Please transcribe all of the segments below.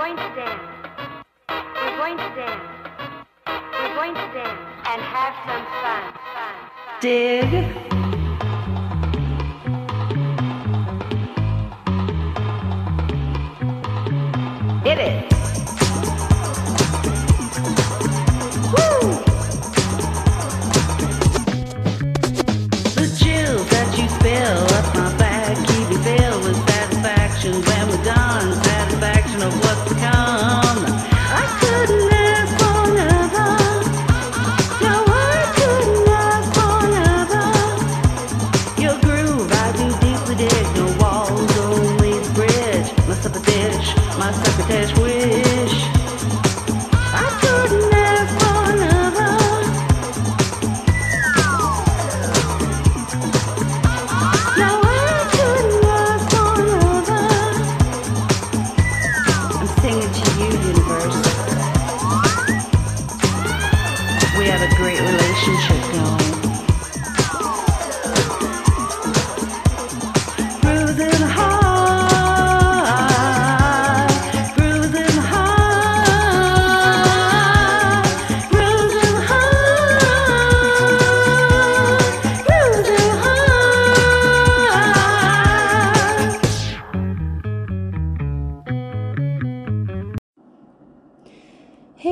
going to dance. We're going to dance. We're going to dance and have some fun. fun, fun. Dig. Hit it.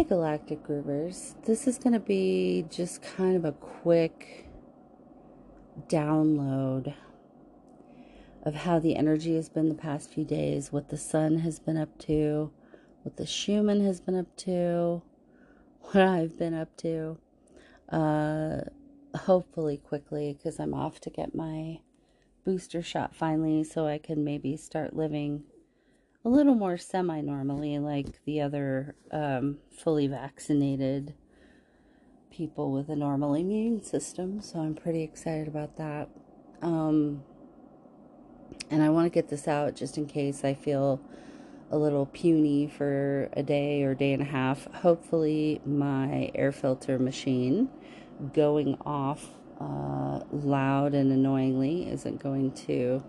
Galactic Groovers. This is going to be just kind of a quick download of how the energy has been the past few days, what the sun has been up to, what the Schumann has been up to, what I've been up to. Uh, hopefully, quickly, because I'm off to get my booster shot finally, so I can maybe start living a little more semi normally, like the other um, fully vaccinated people with a normal immune system. So I'm pretty excited about that. Um, and I want to get this out just in case I feel a little puny for a day or day and a half. Hopefully, my air filter machine going off uh, loud and annoyingly isn't going to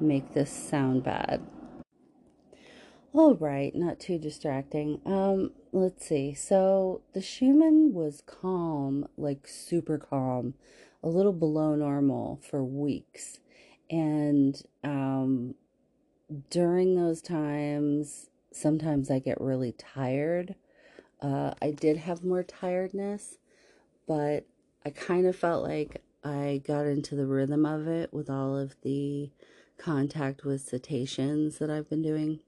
make this sound bad. All right, not too distracting. Um, let's see. So the Schumann was calm, like super calm, a little below normal for weeks. And um, during those times, sometimes I get really tired. Uh, I did have more tiredness, but I kind of felt like I got into the rhythm of it with all of the contact with cetaceans that I've been doing.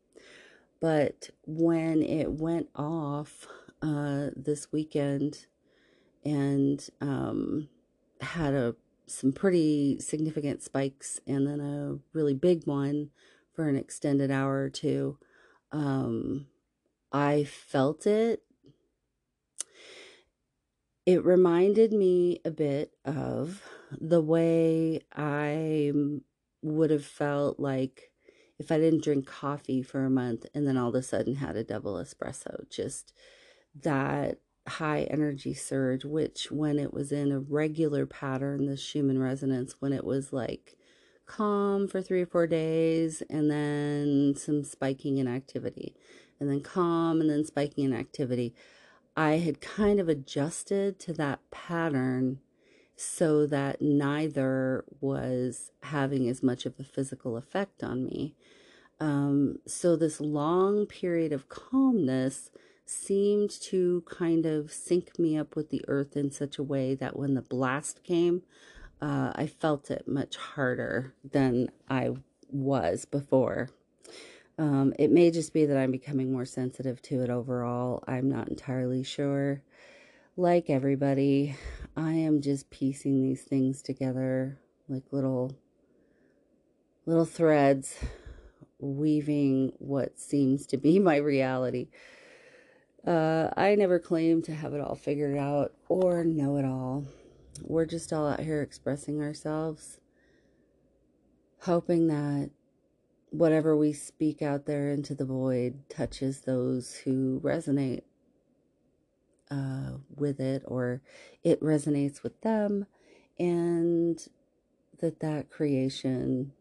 But when it went off uh, this weekend and um, had a some pretty significant spikes and then a really big one for an extended hour or two, um, I felt it. It reminded me a bit of the way I would have felt like if I didn't drink coffee for a month and then all of a sudden had a double espresso, just that high energy surge, which when it was in a regular pattern, the Schumann resonance, when it was like calm for three or four days and then some spiking in activity, and then calm and then spiking in activity, I had kind of adjusted to that pattern so that neither was having as much of a physical effect on me. Um, so, this long period of calmness seemed to kind of sync me up with the earth in such a way that when the blast came, uh, I felt it much harder than I was before. Um, it may just be that I'm becoming more sensitive to it overall. I'm not entirely sure. Like everybody, I am just piecing these things together like little little threads weaving what seems to be my reality. Uh, I never claim to have it all figured out or know it all. We're just all out here expressing ourselves, hoping that whatever we speak out there into the void touches those who resonate uh, with it or it resonates with them and that that creation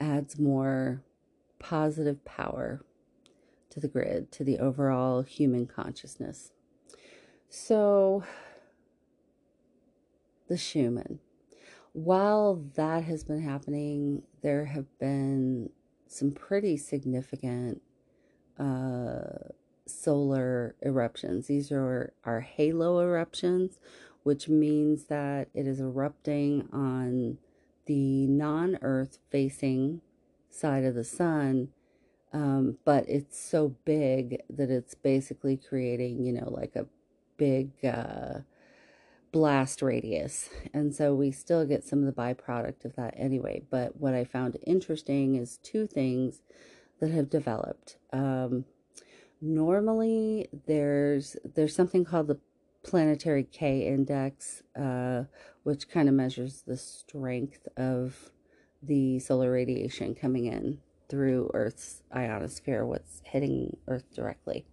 adds more positive power to the grid, to the overall human consciousness. So, the Schumann. While that has been happening, there have been some pretty significant uh, solar eruptions. These are our halo eruptions, which means that it is erupting on the non Earth facing side of the sun, um, but it's so big that it's basically creating, you know, like a big uh, blast radius. And so we still get some of the byproduct of that anyway. But what I found interesting is two things that have developed. Um, normally there's there's something called the planetary K index, uh, which kind of measures the strength of the solar radiation coming in through Earth's ionosphere, what's hitting Earth directly.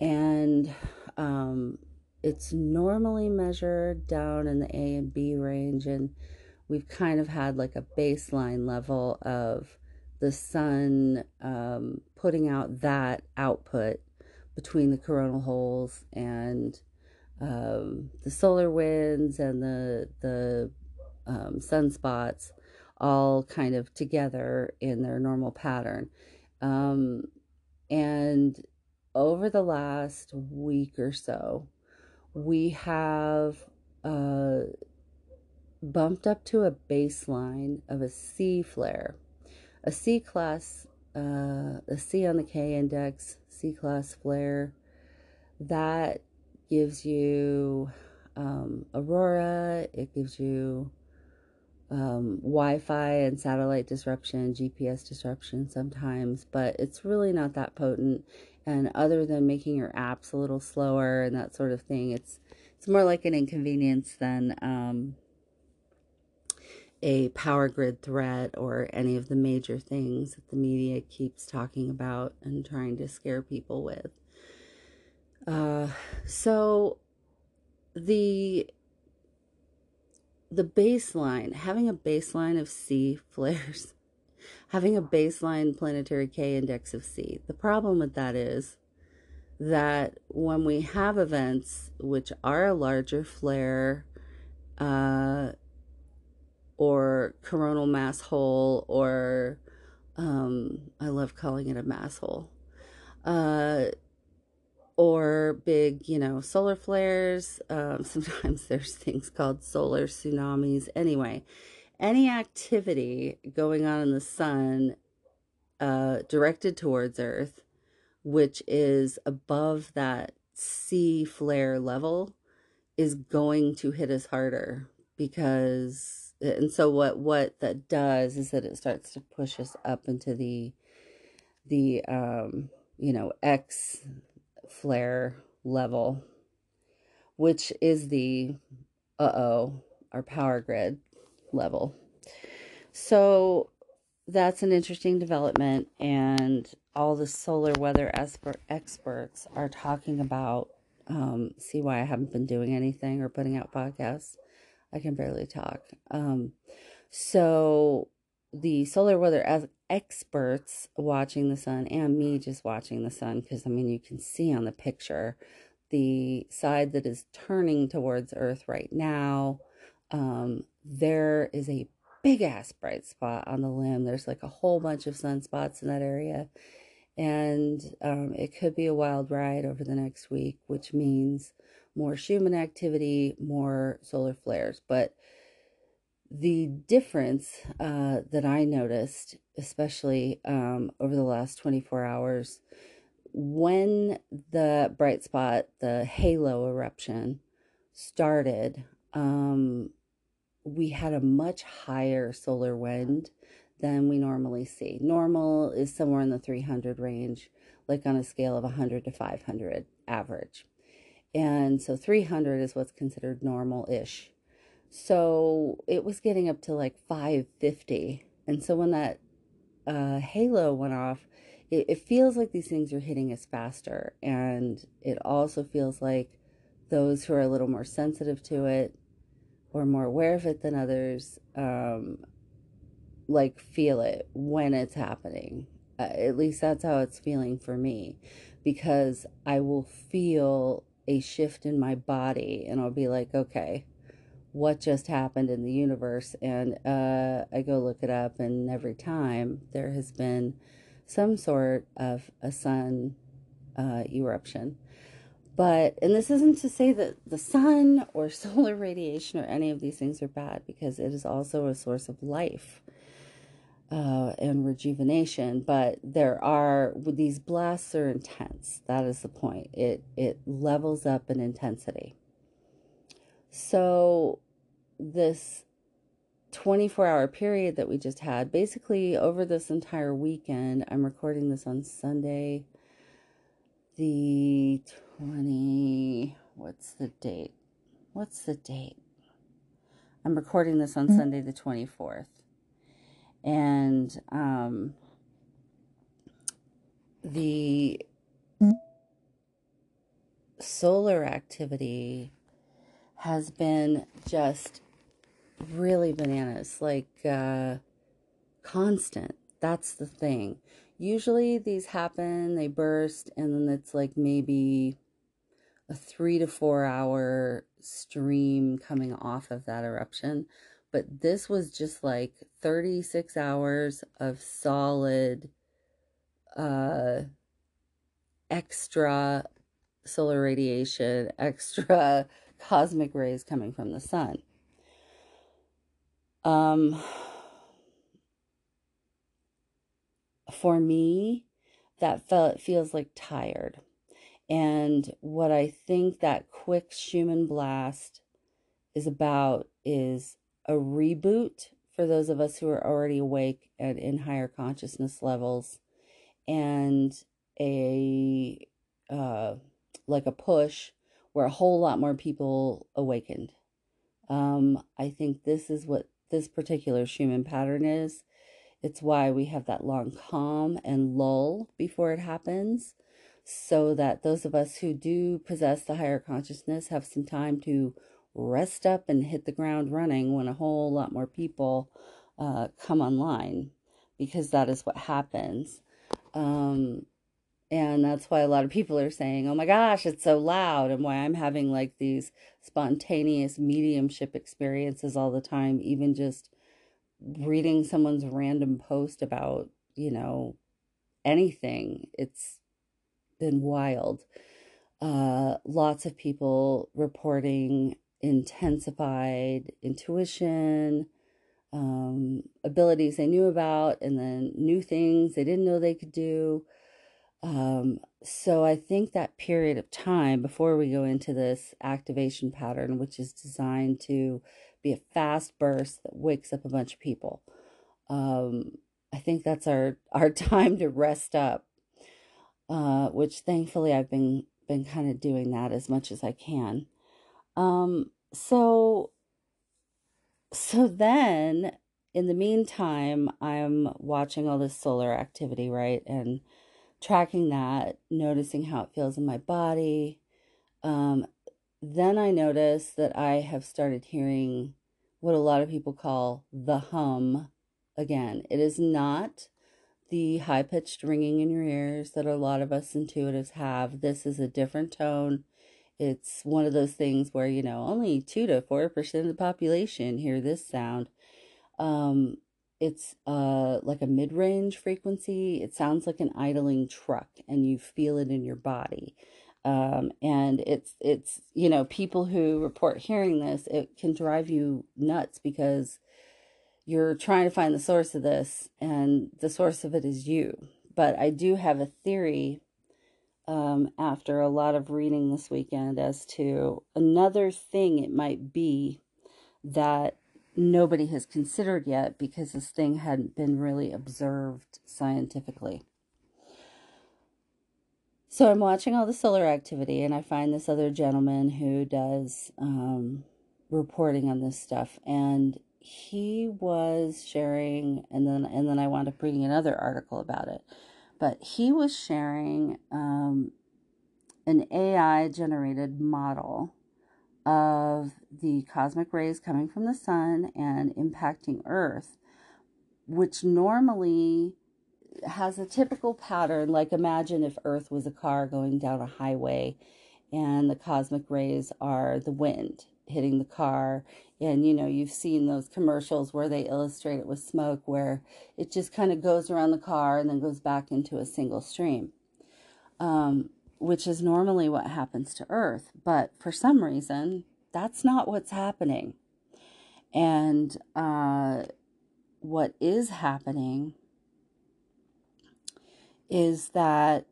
And um, it's normally measured down in the A and B range, and we've kind of had like a baseline level of the sun um, putting out that output between the coronal holes and um, the solar winds and the the um, sunspots all kind of together in their normal pattern. Um, and over the last week or so, we have uh, bumped up to a baseline of a C flare a C class, uh, a C on the K index, C class flare, that gives you um, aurora, it gives you um, Wi Fi and satellite disruption, GPS disruption sometimes, but it's really not that potent. And other than making your apps a little slower and that sort of thing, it's it's more like an inconvenience than um, a power grid threat or any of the major things that the media keeps talking about and trying to scare people with. Uh, so the the baseline, having a baseline of C flares, having a baseline planetary K index of C. The problem with that is that when we have events which are a larger flare, uh, or coronal mass hole or um, I love calling it a mass hole. Uh, or big, you know, solar flares. Um, sometimes there's things called solar tsunamis. Anyway, any activity going on in the sun uh, directed towards Earth, which is above that C flare level, is going to hit us harder because and so what what that does is that it starts to push us up into the the um you know x flare level which is the uh-oh our power grid level. So that's an interesting development and all the solar weather experts are talking about um, see why i haven't been doing anything or putting out podcasts I can barely talk. Um, so the solar weather as experts watching the sun and me just watching the sun because I mean you can see on the picture the side that is turning towards Earth right now. Um, there is a big ass bright spot on the limb. There's like a whole bunch of sunspots in that area. And um, it could be a wild ride over the next week, which means more Schumann activity, more solar flares. But the difference uh, that I noticed, especially um, over the last 24 hours, when the bright spot, the halo eruption, started, um, we had a much higher solar wind than we normally see. Normal is somewhere in the 300 range, like on a scale of 100 to 500 average. And so 300 is what's considered normal ish. So it was getting up to like 550. And so when that uh, halo went off, it, it feels like these things are hitting us faster. And it also feels like those who are a little more sensitive to it or more aware of it than others, um, like feel it when it's happening. Uh, at least that's how it's feeling for me because I will feel a shift in my body and I'll be like, okay, what just happened in the universe? And uh, I go look it up, and every time there has been some sort of a sun uh, eruption. But, and this isn't to say that the sun or solar radiation or any of these things are bad because it is also a source of life uh, and rejuvenation. But there are, these blasts are intense. That is the point. It, it levels up in intensity. So, this 24 hour period that we just had, basically over this entire weekend, I'm recording this on Sunday, the 20, what's the date? What's the date? I'm recording this on Sunday, the 24th. And um, the solar activity has been just really bananas, like uh, constant. That's the thing. Usually these happen, they burst, and then it's like maybe a three to four hour stream coming off of that eruption. But this was just like 36 hours of solid, uh, extra solar radiation, extra cosmic rays coming from the sun. Um, for me, that felt feels like tired. And what I think that quick Schumann blast is about is a reboot for those of us who are already awake and in higher consciousness levels, and a uh, like a push where a whole lot more people awakened. Um, I think this is what this particular Schumann pattern is. It's why we have that long calm and lull before it happens, so that those of us who do possess the higher consciousness have some time to rest up and hit the ground running when a whole lot more people uh, come online, because that is what happens. Um, and that's why a lot of people are saying, oh my gosh, it's so loud, and why I'm having like these spontaneous mediumship experiences all the time, even just reading someone's random post about, you know, anything. It's been wild. Uh, lots of people reporting intensified intuition, um, abilities they knew about, and then new things they didn't know they could do. Um, so I think that period of time before we go into this activation pattern, which is designed to be a fast burst that wakes up a bunch of people, um, I think that's our our time to rest up. Uh, which thankfully I've been been kind of doing that as much as I can. Um, so so then in the meantime, I'm watching all this solar activity, right? And tracking that, noticing how it feels in my body. Um, then I notice that I have started hearing what a lot of people call the hum again. It is not the high pitched ringing in your ears that a lot of us intuitives have. This is a different tone. It's one of those things where, you know, only 2 to 4% of the population hear this sound. Um, it's uh like a mid-range frequency. It sounds like an idling truck and you feel it in your body. Um and it's it's you know people who report hearing this it can drive you nuts because you're trying to find the source of this and the source of it is you. But i do have a theory um, after a lot of reading this weekend as to another thing it might be that nobody has considered yet because this thing hadn't been really observed scientifically. So I'm watching all the solar activity, and I find this other gentleman who does um, reporting on this stuff, and he was sharing, and then and then I wound up reading another article about it, but he was sharing um, an AI generated model of the cosmic rays coming from the sun and impacting Earth, which normally has a typical pattern. Like imagine if Earth was a car going down a highway, and the cosmic rays are the wind hitting the car. And you know, you've seen those commercials where they illustrate it with smoke, where it just kind of goes around the car and then goes back into a single stream, um, which is normally what happens to Earth. But for some reason, that's not what's happening. And uh, what is happening is that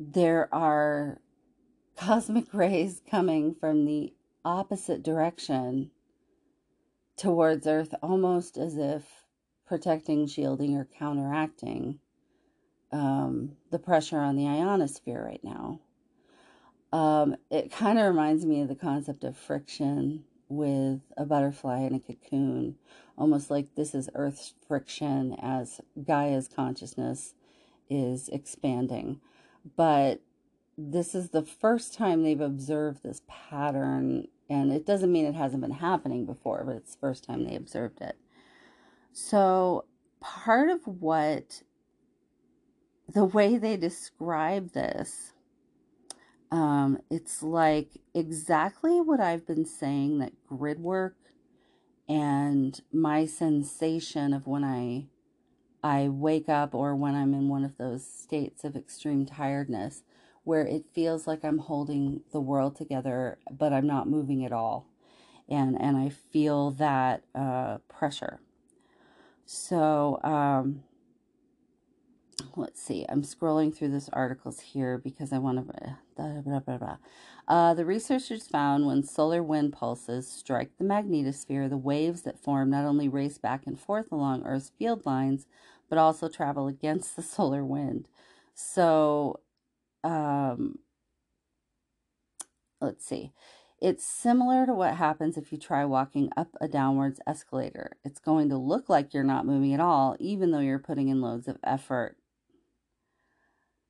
there are cosmic rays coming from the opposite direction towards Earth, almost as if protecting, shielding, or counteracting um, the pressure on the ionosphere right now. Um, it kind of reminds me of the concept of friction with a butterfly in a cocoon, almost like this is Earth's friction as Gaia's consciousness is expanding. But this is the first time they've observed this pattern, and it doesn't mean it hasn't been happening before, but it's the first time they observed it. So, part of what the way they describe this, um, it's like exactly what I've been saying that grid work and my sensation of when I I wake up or when I'm in one of those states of extreme tiredness where it feels like I'm holding the world together, but I'm not moving at all. And, and I feel that uh, pressure. So, um, let's see. I'm scrolling through this articles here because I want to. Blah, blah, blah, blah. Uh, the researchers found when solar wind pulses strike the magnetosphere, the waves that form not only race back and forth along Earth's field lines, but also travel against the solar wind. So, um, let's see. It's similar to what happens if you try walking up a downwards escalator. It's going to look like you're not moving at all, even though you're putting in loads of effort.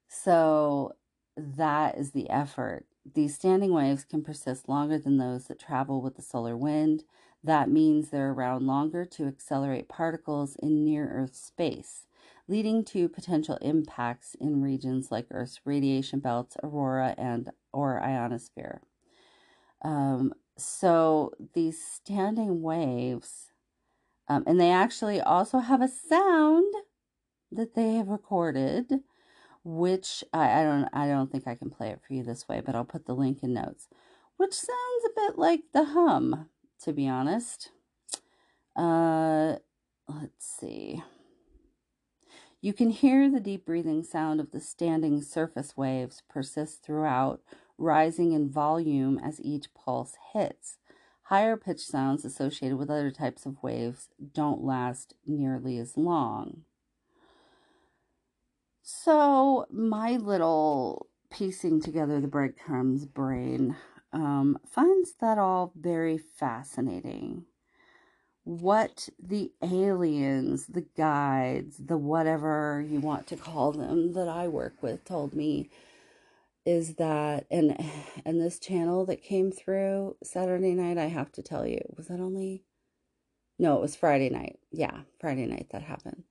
So, that is the effort. These standing waves can persist longer than those that travel with the solar wind. That means they're around longer to accelerate particles in near Earth space leading to potential impacts in regions like Earth's radiation belts, aurora, and or ionosphere. Um, so these standing waves, um, and they actually also have a sound that they have recorded, which I, I don't I don't think I can play it for you this way, but I'll put the link in notes, which sounds a bit like the hum, to be honest. Uh, let's see. You can hear the deep breathing sound of the standing surface waves persist throughout, rising in volume as each pulse hits. Higher pitch sounds associated with other types of waves don't last nearly as long. So, my little piecing together the breadcrumbs brain um, finds that all very fascinating what the aliens, the guides, the whatever you want to call them that I work with told me is that and and this channel that came through Saturday night, I have to tell you, was that only no, it was Friday night. Yeah, Friday night that happened.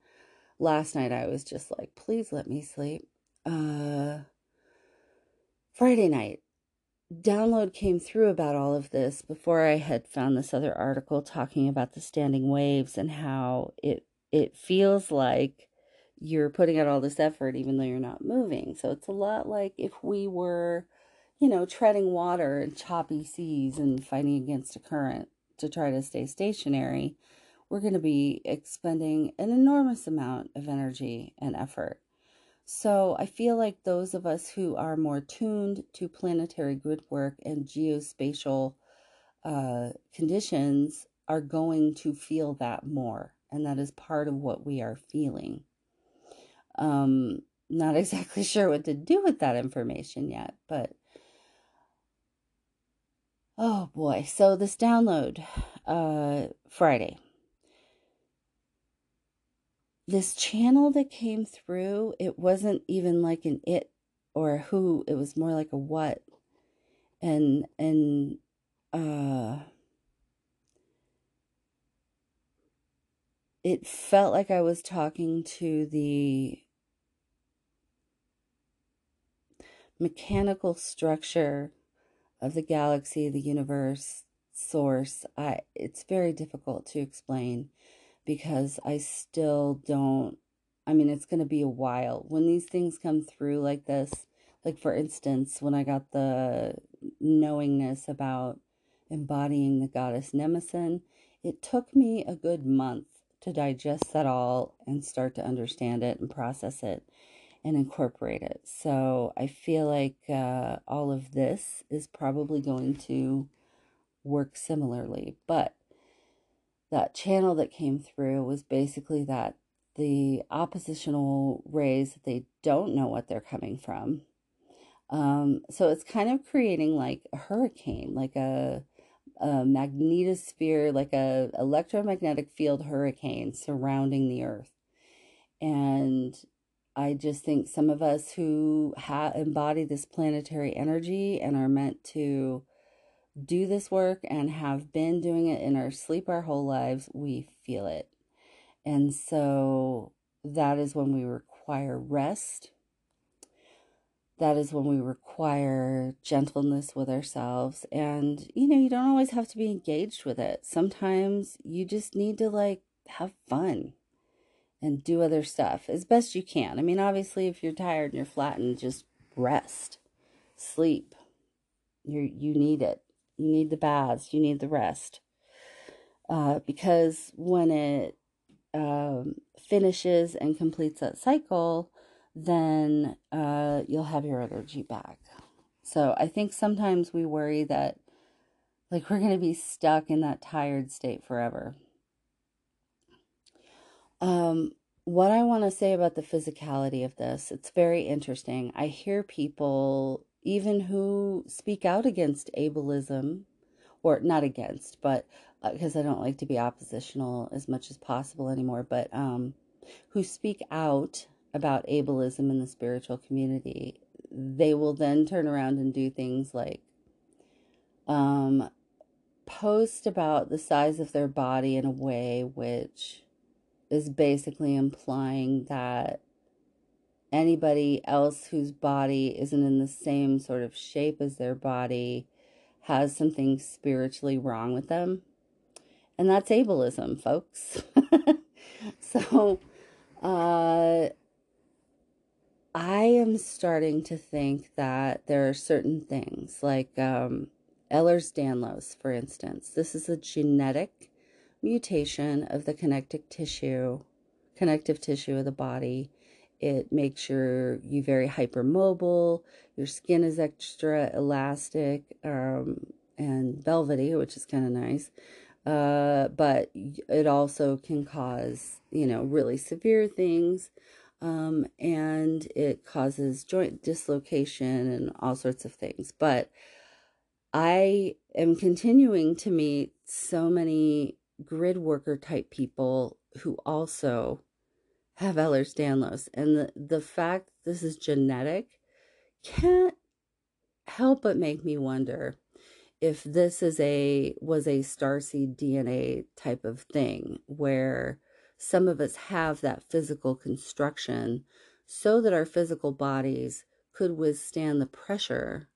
Last night I was just like, please let me sleep. Uh Friday night download came through about all of this before I had found this other article talking about the standing waves and how it it feels like you're putting out all this effort even though you're not moving. So it's a lot like if we were, you know, treading water in choppy seas and fighting against a current to try to stay stationary, we're going to be expending an enormous amount of energy and effort. So I feel like those of us who are more tuned to planetary grid work and geospatial uh, conditions are going to feel that more. And that is part of what we are feeling. Um, not exactly sure what to do with that information yet, but oh boy. So this download uh, Friday this channel that came through, it wasn't even like an it or a who, it was more like a what. And and uh it felt like I was talking to the mechanical structure of the galaxy, the universe, source. I it's very difficult to explain because I still don't I mean it's going to be a while when these things come through like this. Like for instance, when I got the knowingness about embodying the goddess Nemesis, it took me a good month to digest that all and start to understand it and process it and incorporate it. So I feel like uh, all of this is probably going to work similarly. But that channel that came through was basically that the oppositional rays that they don't know what they're coming from. Um, so it's kind of creating like a hurricane, like a, a magnetosphere, like a electromagnetic field hurricane surrounding the earth. And I just think some of us who ha- embody this planetary energy and are meant to do this work and have been doing it in our sleep our whole lives, we feel it. And so that is when we require rest. That is when we require gentleness with ourselves. And, you know, you don't always have to be engaged with it. Sometimes you just need to, like, have fun and do other stuff as best you can. I mean, obviously, if you're tired and you're flattened, just rest, sleep. You you need it. You need the baths. You need the rest. Uh, because when it um, finishes and completes that cycle, then uh, you'll have your energy back. So I think sometimes we worry that like we're going to be stuck in that tired state forever. Um, what I want to say about the physicality of this, it's very interesting. I hear people, even who speak out against ableism, or not against, but because uh, I don't like to be oppositional as much as possible anymore, but um, who speak out about ableism in the spiritual community, they will then turn around and do things like um, post about the size of their body in a way which is basically implying that anybody else whose body isn't in the same sort of shape as their body has something spiritually wrong with them. And that's ableism, folks. so, uh, I am starting to think that there are certain things like um, Ehlers Danlos, for instance. This is a genetic mutation of the connective tissue, connective tissue of the body. It makes your you very hypermobile. Your skin is extra elastic um, and velvety, which is kind of nice. Uh, but it also can cause, you know, really severe things. Um, and it causes joint dislocation and all sorts of things. But I am continuing to meet so many grid worker type people who also have Ehlers Danlos. And the, the fact this is genetic can't help but make me wonder if this is a was a starseed DNA type of thing where some of us have that physical construction so that our physical bodies could withstand the pressure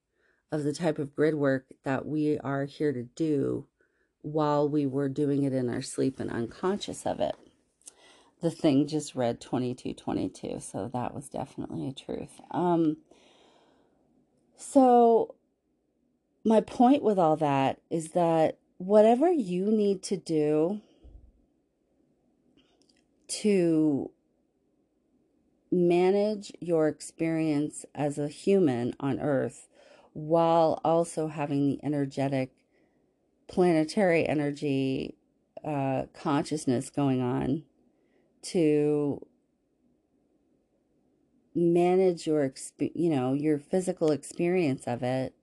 of the type of grid work that we are here to do while we were doing it in our sleep and unconscious of it. The thing just read 2222, so that was definitely a truth. Um, so, my point with all that is that whatever you need to do to manage your experience as a human on earth while also having the energetic planetary energy uh, consciousness going on to manage your you know your physical experience of it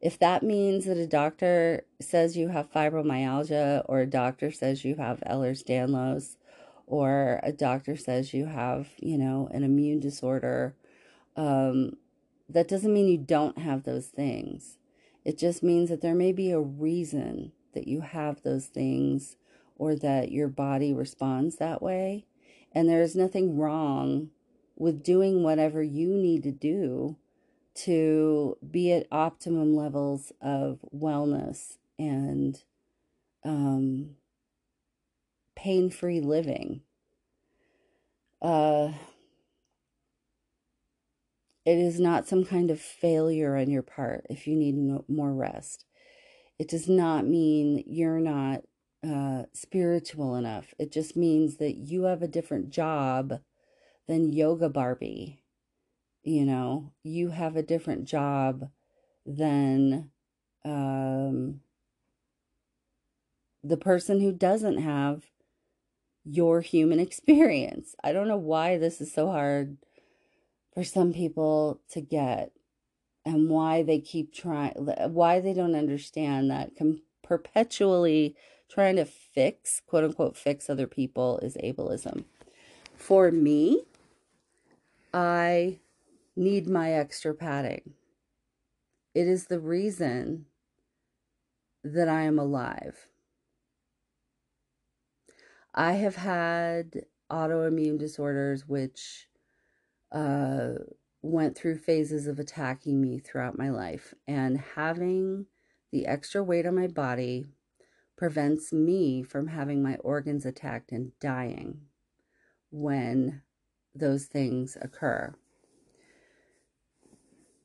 if that means that a doctor says you have fibromyalgia or a doctor says you have Ehlers-Danlos or a doctor says you have you know an immune disorder um, that doesn't mean you don't have those things it just means that there may be a reason that you have those things or that your body responds that way. And there is nothing wrong with doing whatever you need to do to be at optimum levels of wellness and um, pain free living. Uh, it is not some kind of failure on your part if you need no, more rest. It does not mean you're not uh, spiritual enough. It just means that you have a different job than Yoga Barbie. You know, you have a different job than um, the person who doesn't have your human experience. I don't know why this is so hard for some people to get and why they keep trying why they don't understand that com- perpetually trying to fix quote unquote fix other people is ableism. For me i need my extra padding. It is the reason that i am alive. I have had autoimmune disorders which uh, went through phases of attacking me throughout my life, and having the extra weight on my body prevents me from having my organs attacked and dying when those things occur.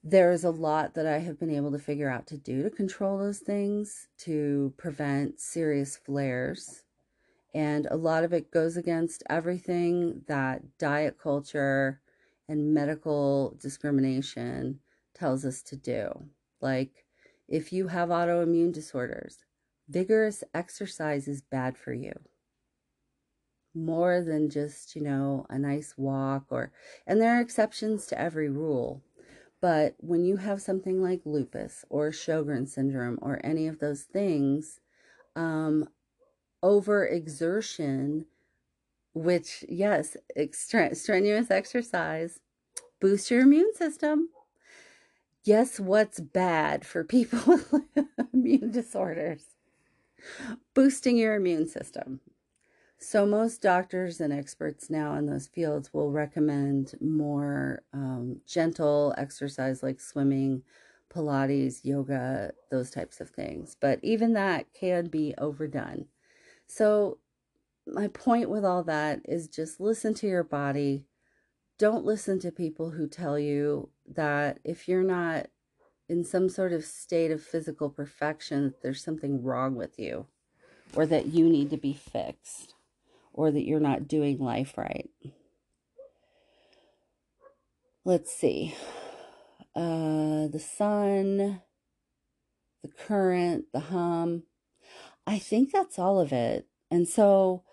There is a lot that I have been able to figure out to do to control those things, to prevent serious flares. And a lot of it goes against everything that diet culture and medical discrimination tells us to do. Like, if you have autoimmune disorders, vigorous exercise is bad for you. More than just, you know, a nice walk or, and there are exceptions to every rule. But when you have something like lupus or Sjogren syndrome or any of those things, um, overexertion which, yes, strenuous exercise boosts your immune system. Guess what's bad for people with immune disorders? Boosting your immune system. So, most doctors and experts now in those fields will recommend more um, gentle exercise like swimming, Pilates, yoga, those types of things. But even that can be overdone. So, my point with all that is just listen to your body. Don't listen to people who tell you that if you're not in some sort of state of physical perfection, there's something wrong with you, or that you need to be fixed, or that you're not doing life right. Let's see. Uh, the sun, the current, the hum. I think that's all of it. And so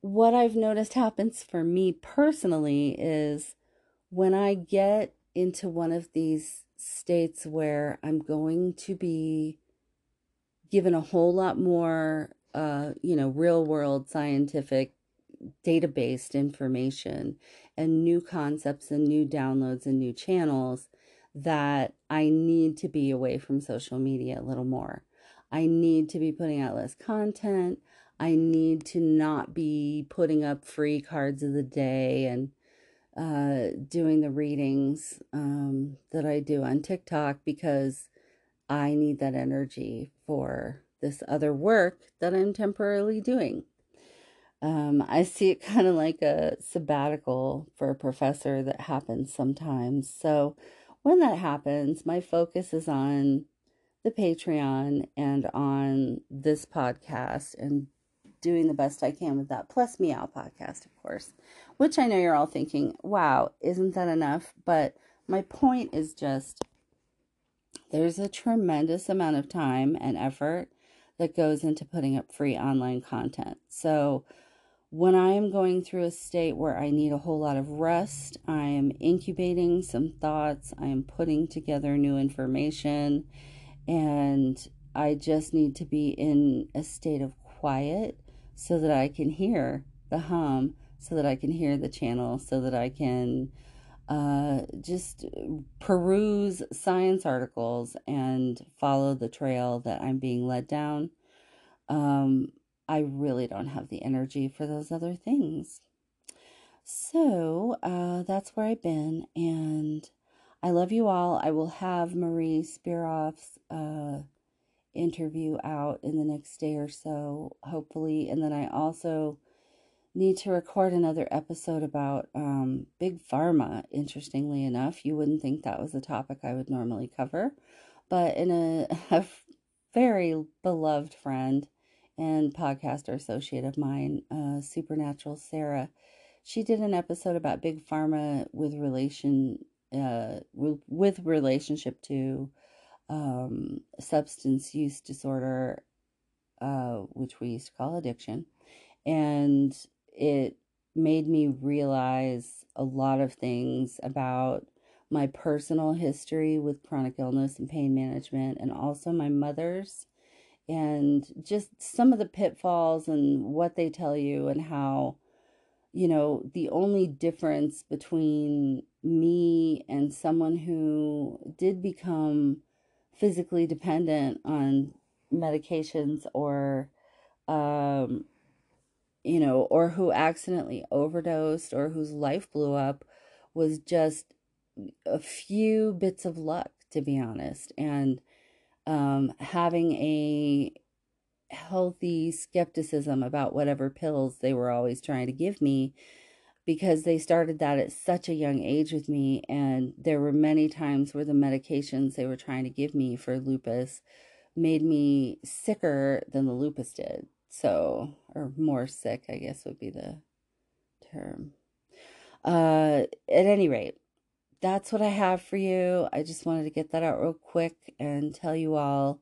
what I've noticed happens for me personally is when I get into one of these states where I'm going to be given a whole lot more, uh, you know, real world scientific data based information and new concepts and new downloads and new channels that I need to be away from social media a little more. I need to be putting out less content. I need to not be putting up free cards of the day and uh, doing the readings um, that I do on TikTok because I need that energy for this other work that I'm temporarily doing. Um, I see it kind of like a sabbatical for a professor that happens sometimes. So when that happens, my focus is on the Patreon and on this podcast and doing the best I can with that, plus Meow Podcast, of course, which I know you're all thinking, wow, isn't that enough? But my point is just there's a tremendous amount of time and effort that goes into putting up free online content. So, when I am going through a state where I need a whole lot of rest, I am incubating some thoughts, I am putting together new information, and I just need to be in a state of quiet so that I can hear the hum, so that I can hear the channel, so that I can uh, just peruse science articles and follow the trail that I'm being led down. Um, I really don't have the energy for those other things. So uh, that's where I've been, and I love you all. I will have Marie Spiroff's uh, interview out in the next day or so, hopefully, and then I also need to record another episode about um, big pharma. Interestingly enough, you wouldn't think that was a topic I would normally cover, but in a, a very beloved friend and podcaster associate of mine, uh, Supernatural Sarah, she did an episode about big pharma with relation uh, with relationship to um, substance use disorder, uh, which we used to call addiction, and it made me realize a lot of things about my personal history with chronic illness and pain management, and also my mother's, and just some of the pitfalls and what they tell you, and how, you know, the only difference between me and someone who did become physically dependent on medications or um, you know, or who accidentally overdosed or whose life blew up was just a few bits of luck, to be honest. And um, having a healthy skepticism about whatever pills they were always trying to give me because they started that at such a young age with me. And there were many times where the medications they were trying to give me for lupus made me sicker than the lupus did. So, or more sick, I guess would be the term. Uh, at any rate, that's what I have for you. I just wanted to get that out real quick and tell you all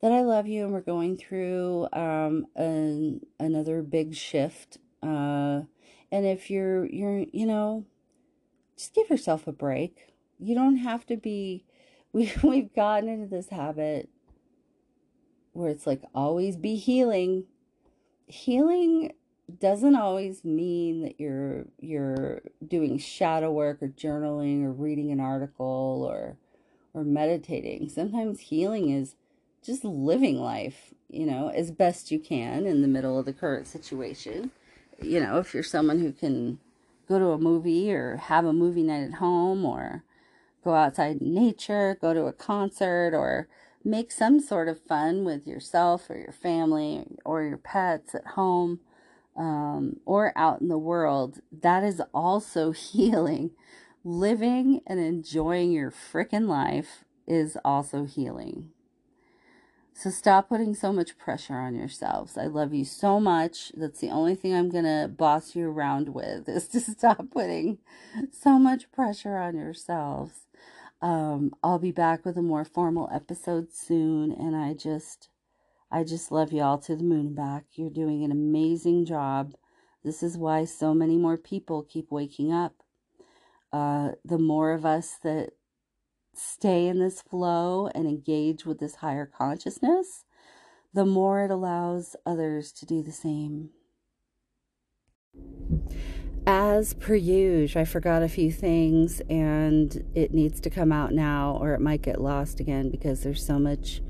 that I love you and we're going through um an, another big shift. Uh, and if you're you're you know, just give yourself a break. You don't have to be. We we've gotten into this habit where it's like always be healing. Healing doesn't always mean that you're you're doing shadow work or journaling or reading an article or or meditating. Sometimes healing is just living life, you know, as best you can in the middle of the current situation. You know, if you're someone who can go to a movie or have a movie night at home or go outside in nature, go to a concert or make some sort of fun with yourself or your family or your pets at home um, or out in the world, that is also healing. Living and enjoying your freaking life is also healing. So stop putting so much pressure on yourselves. I love you so much. That's the only thing I'm going to boss you around with is to stop putting so much pressure on yourselves. Um, I'll be back with a more formal episode soon, and I just, I just love you all to the moon back. You're doing an amazing job. This is why so many more people keep waking up. Uh, the more of us that stay in this flow and engage with this higher consciousness, the more it allows others to do the same. As per usual, I forgot a few things and it needs to come out now or it might get lost again because there's so much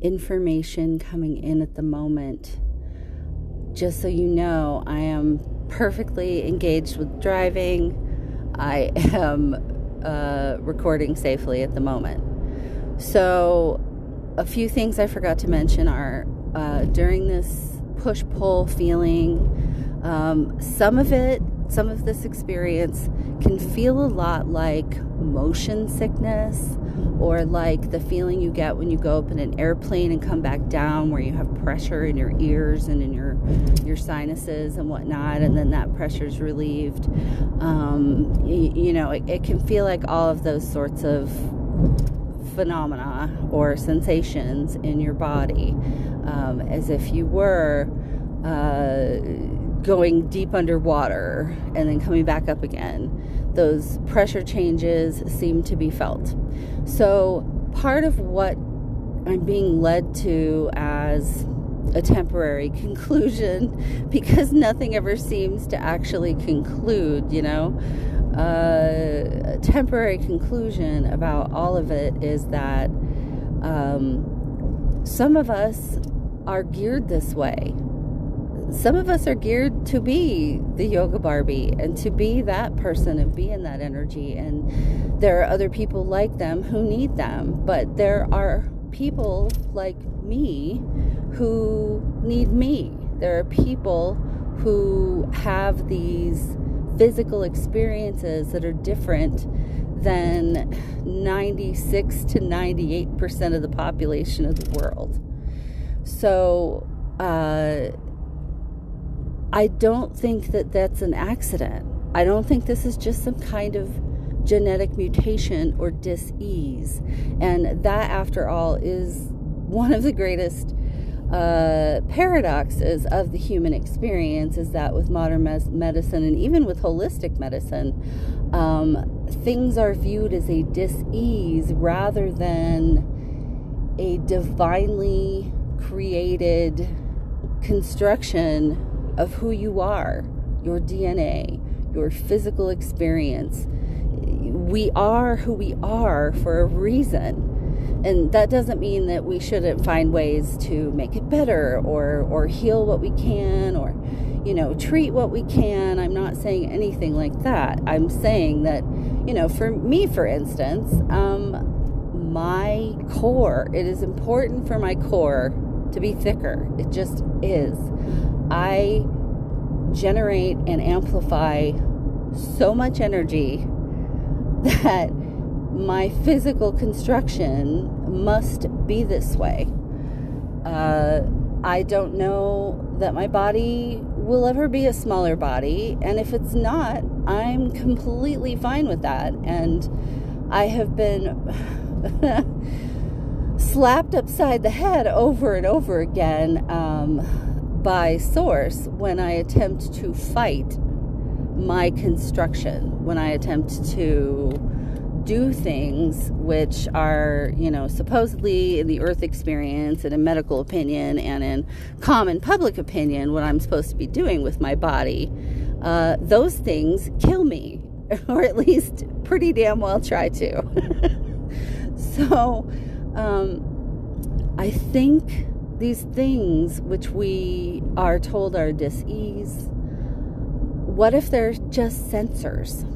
information coming in at the moment. Just so you know, I am perfectly engaged with driving. I am uh, recording safely at the moment. So, a few things I forgot to mention are uh, during this push pull feeling, um, some of it some of this experience can feel a lot like motion sickness or like the feeling you get when you go up in an airplane and come back down where you have pressure in your ears and in your your sinuses and whatnot and then that pressure is relieved. Um, you, you, know it, it can feel like all of those sorts of phenomena or sensations in your body um, as if you were uh, going deep underwater and then coming back up again. Those pressure changes seem to be felt. So, part of what I'm being led to as a temporary conclusion because nothing ever seems to actually conclude, you know. Uh, a temporary conclusion about all of it is that um, some of us are geared this way some of us are geared to be the yoga Barbie and to be that person and be in that energy. And there are other people like them who need them. But there are people like me who need me. There are people who have these physical experiences that are different than 96 to 98% of the population of the world. So, uh, I don't think that that's an accident. I don't think this is just some kind of genetic mutation or dis-ease. And that, after all, is one of the greatest uh, paradoxes of the human experience is that with modern mes- medicine and even with holistic medicine, um, things are viewed as a dis-ease rather than a divinely created construction of who you are, your DNA, your physical experience. We are who we are for a reason. And that doesn't mean that we shouldn't find ways to make it better or or heal what we can or you know, treat what we can. I'm not saying anything like that. I'm saying that, you know, for me, for instance, um, my core, it is important for my core to be thicker. It just is. I generate and amplify so much energy that my physical construction must be this way. Uh, I don't know that my body will ever be a smaller body, and if it's not, I'm completely fine with that. And I have been slapped upside the head over and over again. Um, by source when I attempt to fight my construction, when I attempt to do things which are, you know, supposedly in the earth experience and in medical opinion and in common public opinion, what I'm supposed to be doing with my body, uh, those things kill me, or at least pretty damn well try to. so, um, I think these things which we are told are dis-ease what if they're just sensors?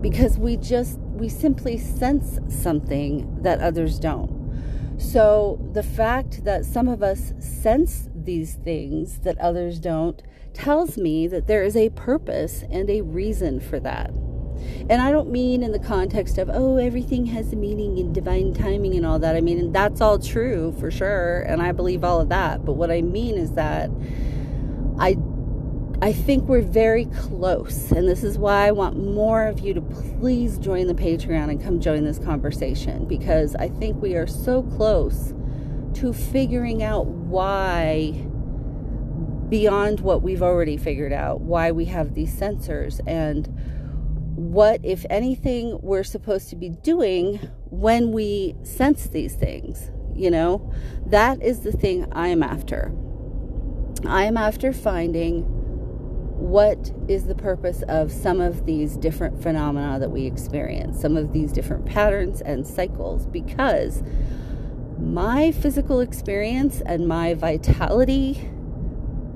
Because we just we simply sense something that others don't. So the fact that some of us sense these things that others don't tells me that there is a purpose and a reason for that and I don't mean in the context of, oh, everything has a meaning and divine timing and all that. I mean, that's all true for sure. And I believe all of that. But what I mean is that I I think we're very close, and this is why I want more of you to please join the Patreon and come join this conversation because I think we are so close to figuring out why, beyond what we've already figured out, why we have these sensors and what, if anything, we're supposed to be doing when we sense these things. You know, that is the thing I'm after. I am after finding what is the purpose of some of these different phenomena that we experience, some of these different patterns and cycles, because my physical experience and my vitality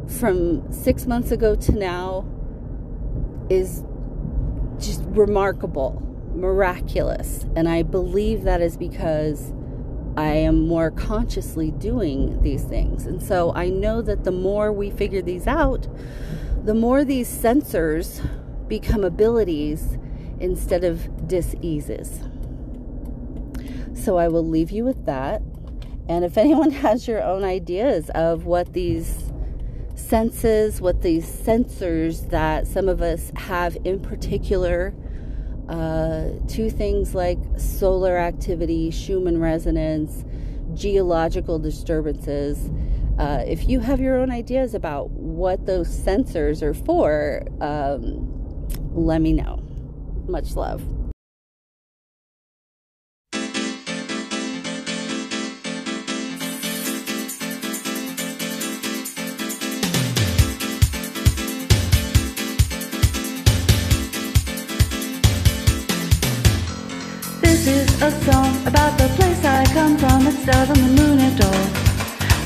from six months ago to now is just remarkable, miraculous. And I believe that is because I am more consciously doing these things. And so I know that the more we figure these out, the more these sensors become abilities instead of diseases. So I will leave you with that. And if anyone has your own ideas of what these senses, what these sensors that some of us have in particular uh, to things like solar activity, Schumann resonance, geological disturbances. Uh, if you have your own ideas about what those sensors are for, um, let me know. Much love. A song about the place I come from. It's stars on the moon at all.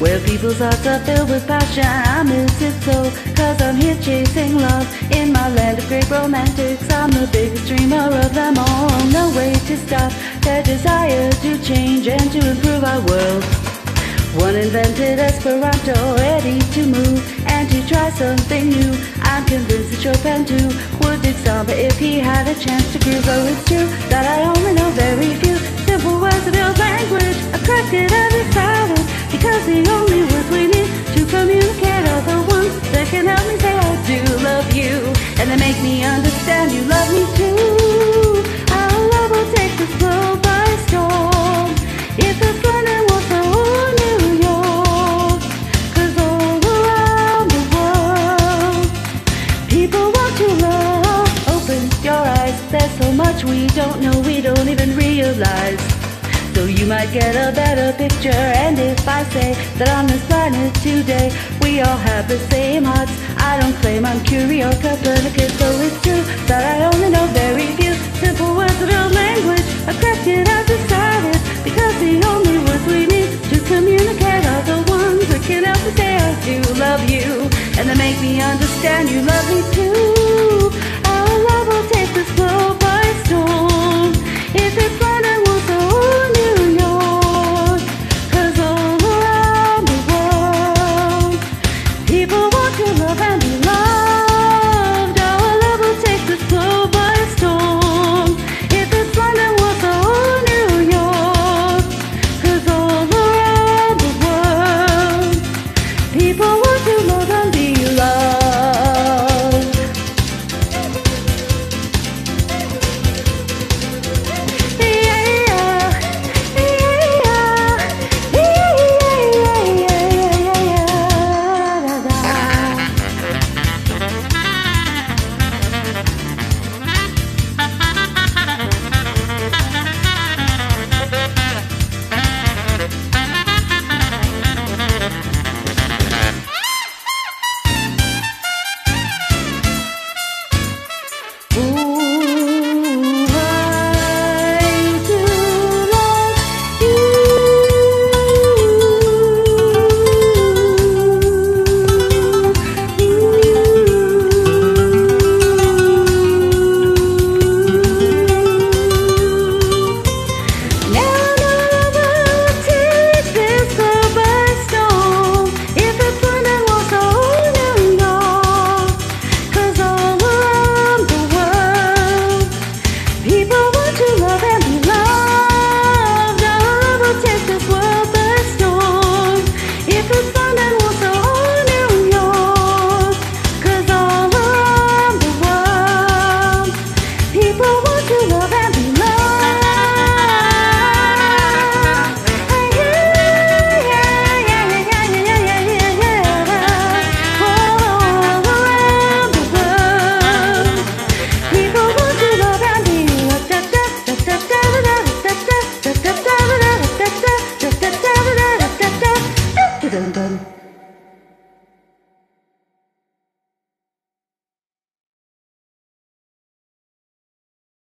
Where people's hearts are filled with passion, I miss it so. Cause I'm here chasing love in my land of great romantics. I'm the biggest dreamer of them all. No way to stop their desire to change and to improve our world. One invented Esperanto, ready to move and to try something new. I'm convinced that Chopin too would dig samba if he had a chance to groove. Though it's true that I only know very few simple words of your language. I cracked it and decided because the only words we need to communicate are the ones that can help me say I do love you, and they make me understand you love me too. Our love will take this world by storm. If the thunder we don't know, we don't even realize. So you might get a better picture. And if I say that on this planet today, we all have the same hearts. I don't claim I'm Curie or Copernicus, so it's true that I only know very few simple words of old language. I've cracked it, I've decided, because the only words we need to communicate are the ones that can help us say I do love you, and that make me understand you love me too. Our love will take the slow.